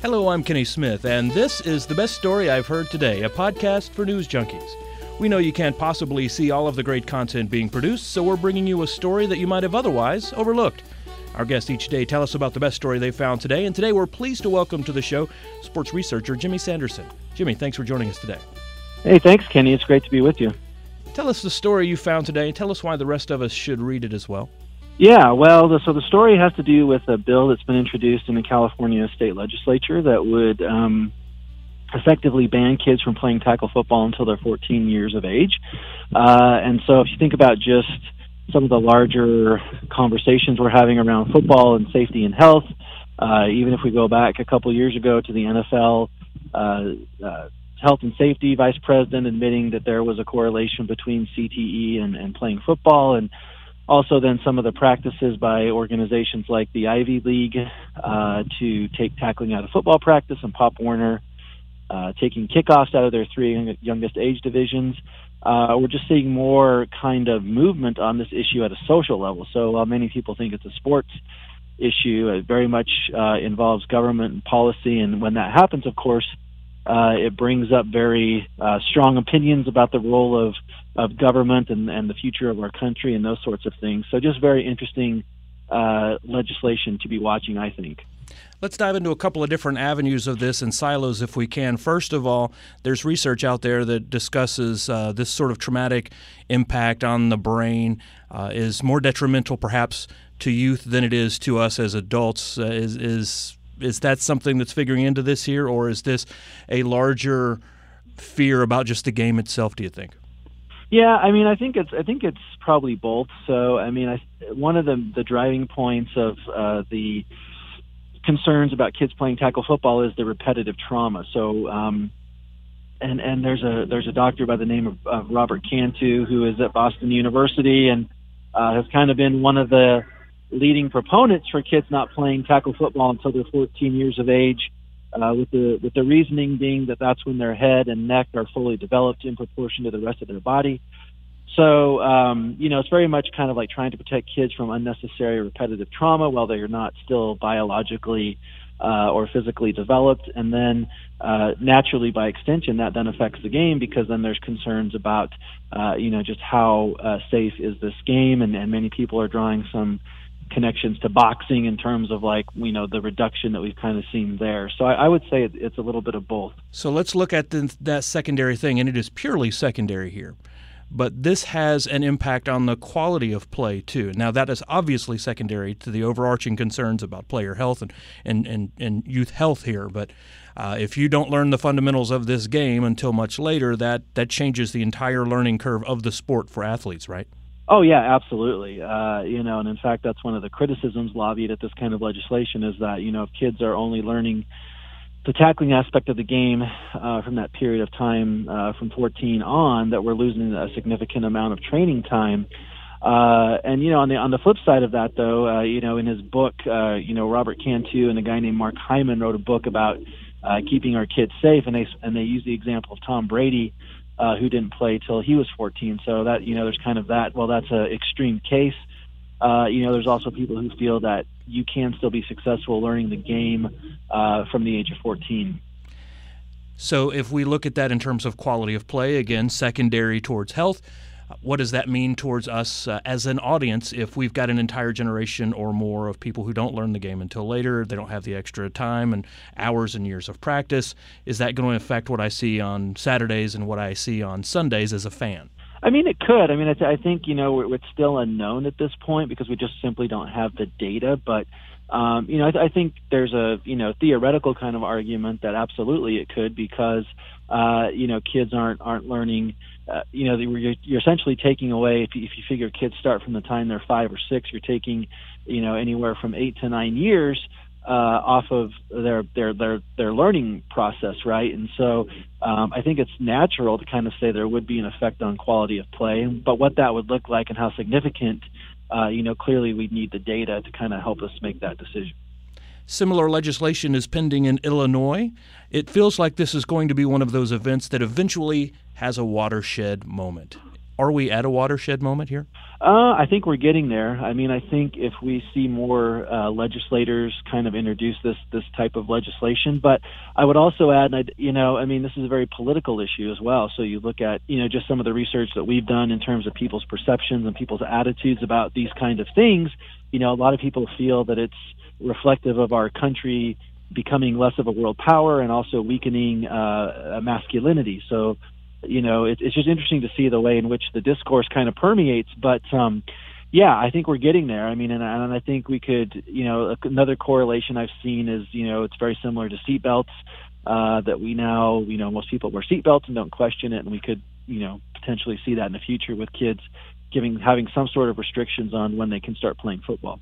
Hello, I'm Kenny Smith, and this is The Best Story I've Heard Today, a podcast for news junkies. We know you can't possibly see all of the great content being produced, so we're bringing you a story that you might have otherwise overlooked. Our guests each day tell us about the best story they found today, and today we're pleased to welcome to the show sports researcher Jimmy Sanderson. Jimmy, thanks for joining us today. Hey, thanks, Kenny. It's great to be with you. Tell us the story you found today. Tell us why the rest of us should read it as well. Yeah, well, the, so the story has to do with a bill that's been introduced in the California state legislature that would um, effectively ban kids from playing tackle football until they're 14 years of age. Uh, and so if you think about just some of the larger conversations we're having around football and safety and health, uh, even if we go back a couple years ago to the NFL, uh, uh, health and safety vice president admitting that there was a correlation between CTE and, and playing football and also then some of the practices by organizations like the Ivy League uh, to take tackling out of football practice and Pop Warner uh, taking kickoffs out of their three youngest age divisions. Uh, we're just seeing more kind of movement on this issue at a social level. So while many people think it's a sports issue, it very much uh, involves government and policy. And when that happens, of course, uh, it brings up very uh, strong opinions about the role of, of government and, and the future of our country and those sorts of things. So, just very interesting uh, legislation to be watching, I think. Let's dive into a couple of different avenues of this and silos if we can. First of all, there's research out there that discusses uh, this sort of traumatic impact on the brain uh, is more detrimental perhaps to youth than it is to us as adults. Uh, is, is is that something that's figuring into this here, or is this a larger fear about just the game itself? Do you think? Yeah, I mean, I think it's I think it's probably both. So, I mean, I, one of the the driving points of uh, the concerns about kids playing tackle football is the repetitive trauma. So, um, and and there's a there's a doctor by the name of, of Robert Cantu who is at Boston University and uh, has kind of been one of the leading proponents for kids not playing tackle football until they're 14 years of age, uh, with the with the reasoning being that that's when their head and neck are fully developed in proportion to the rest of their body. So um, you know, it's very much kind of like trying to protect kids from unnecessary repetitive trauma while they are not still biologically uh, or physically developed, and then uh, naturally, by extension, that then affects the game because then there's concerns about, uh, you know, just how uh, safe is this game, and, and many people are drawing some connections to boxing in terms of like you know the reduction that we've kind of seen there. So I, I would say it's a little bit of both. So let's look at the, that secondary thing, and it is purely secondary here. But this has an impact on the quality of play too. Now that is obviously secondary to the overarching concerns about player health and and and, and youth health here. But uh, if you don't learn the fundamentals of this game until much later, that that changes the entire learning curve of the sport for athletes, right? Oh yeah, absolutely. Uh, you know, and in fact, that's one of the criticisms lobbied at this kind of legislation is that you know if kids are only learning the tackling aspect of the game uh, from that period of time uh, from 14 on, that we're losing a significant amount of training time. Uh, and you know, on the on the flip side of that, though, uh, you know, in his book, uh, you know, Robert Cantu and a guy named Mark Hyman wrote a book about uh, keeping our kids safe, and they and they use the example of Tom Brady, uh, who didn't play till he was 14. So that you know, there's kind of that. Well, that's an extreme case. Uh, you know, there's also people who feel that you can still be successful learning the game uh, from the age of 14. So, if we look at that in terms of quality of play, again, secondary towards health, what does that mean towards us uh, as an audience if we've got an entire generation or more of people who don't learn the game until later? They don't have the extra time and hours and years of practice. Is that going to affect what I see on Saturdays and what I see on Sundays as a fan? I mean, it could. I mean, I think you know it's still unknown at this point because we just simply don't have the data. But um, you know, I, th- I think there's a you know theoretical kind of argument that absolutely it could because uh, you know kids aren't aren't learning uh, you know, you're, you're essentially taking away. If you, if you figure kids start from the time they're five or six, you're taking, you know, anywhere from eight to nine years uh, off of their their their their learning process, right? And so, um, I think it's natural to kind of say there would be an effect on quality of play, but what that would look like and how significant, uh, you know, clearly we need the data to kind of help us make that decision. Similar legislation is pending in Illinois. It feels like this is going to be one of those events that eventually has a watershed moment. Are we at a watershed moment here? Uh, I think we're getting there. I mean, I think if we see more uh, legislators kind of introduce this this type of legislation, but I would also add, and you know, I mean, this is a very political issue as well. So you look at, you know, just some of the research that we've done in terms of people's perceptions and people's attitudes about these kind of things. You know, a lot of people feel that it's reflective of our country becoming less of a world power and also weakening uh, masculinity. So you know, it, it's just interesting to see the way in which the discourse kind of permeates. But um, yeah, I think we're getting there. I mean, and, and I think we could, you know, another correlation I've seen is, you know, it's very similar to seatbelts. Uh, that we now, you know, most people wear seatbelts and don't question it, and we could, you know, potentially see that in the future with kids giving having some sort of restrictions on when they can start playing football.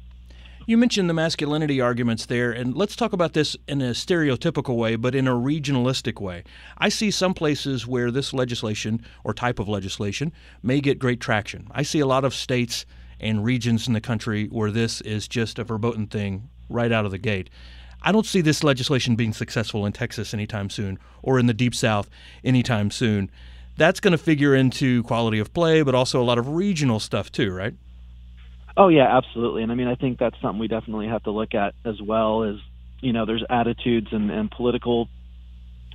You mentioned the masculinity arguments there, and let's talk about this in a stereotypical way, but in a regionalistic way. I see some places where this legislation or type of legislation may get great traction. I see a lot of states and regions in the country where this is just a verboten thing right out of the gate. I don't see this legislation being successful in Texas anytime soon or in the Deep South anytime soon. That's going to figure into quality of play, but also a lot of regional stuff too, right? Oh yeah, absolutely. And I mean, I think that's something we definitely have to look at as well. As you know, there's attitudes and, and political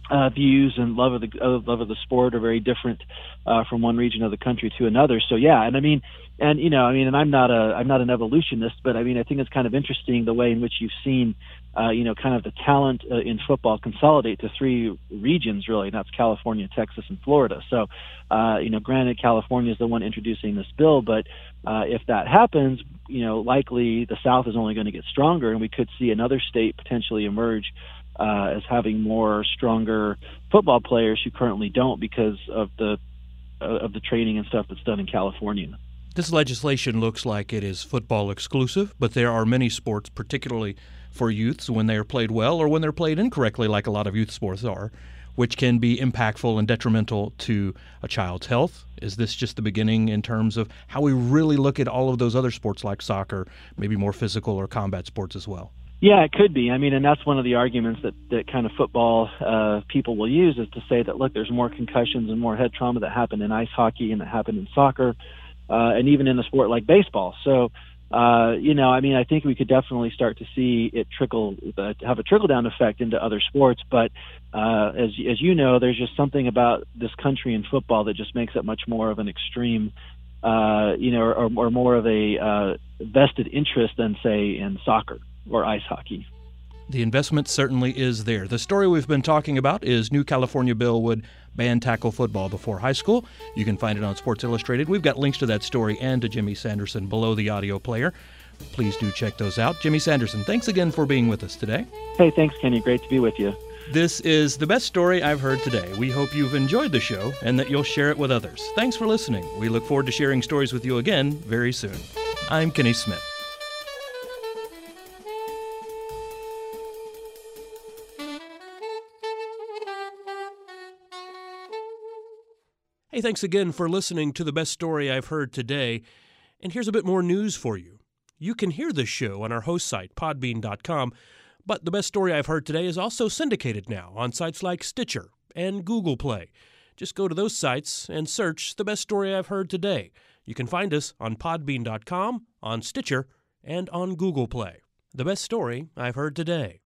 uh, views and love of the uh, love of the sport are very different uh, from one region of the country to another. So yeah, and I mean, and you know, I mean, and I'm not a I'm not an evolutionist, but I mean, I think it's kind of interesting the way in which you've seen, uh, you know, kind of the talent uh, in football consolidate to three regions really, and that's California, Texas, and Florida. So, uh, you know, granted, California is the one introducing this bill, but uh, if that happens, you know, likely the South is only going to get stronger, and we could see another state potentially emerge uh, as having more stronger football players who currently don't because of the uh, of the training and stuff that's done in California. This legislation looks like it is football exclusive, but there are many sports, particularly for youths, when they are played well or when they're played incorrectly, like a lot of youth sports are, which can be impactful and detrimental to a child's health? Is this just the beginning in terms of how we really look at all of those other sports like soccer, maybe more physical or combat sports as well? Yeah, it could be. I mean, and that's one of the arguments that, that kind of football uh, people will use is to say that, look, there's more concussions and more head trauma that happen in ice hockey and that happen in soccer uh, and even in a sport like baseball. So, uh, you know, I mean, I think we could definitely start to see it trickle, uh, have a trickle down effect into other sports. But uh, as as you know, there's just something about this country and football that just makes it much more of an extreme, uh, you know, or, or more of a uh, vested interest than say in soccer or ice hockey. The investment certainly is there. The story we've been talking about is New California Bill would ban tackle football before high school. You can find it on Sports Illustrated. We've got links to that story and to Jimmy Sanderson below the audio player. Please do check those out. Jimmy Sanderson, thanks again for being with us today. Hey, thanks, Kenny. Great to be with you. This is the best story I've heard today. We hope you've enjoyed the show and that you'll share it with others. Thanks for listening. We look forward to sharing stories with you again very soon. I'm Kenny Smith. Hey, thanks again for listening to the best story I've heard today. And here's a bit more news for you. You can hear this show on our host site, podbean.com, but the best story I've heard today is also syndicated now on sites like Stitcher and Google Play. Just go to those sites and search the best story I've heard today. You can find us on podbean.com, on Stitcher, and on Google Play. The best story I've heard today.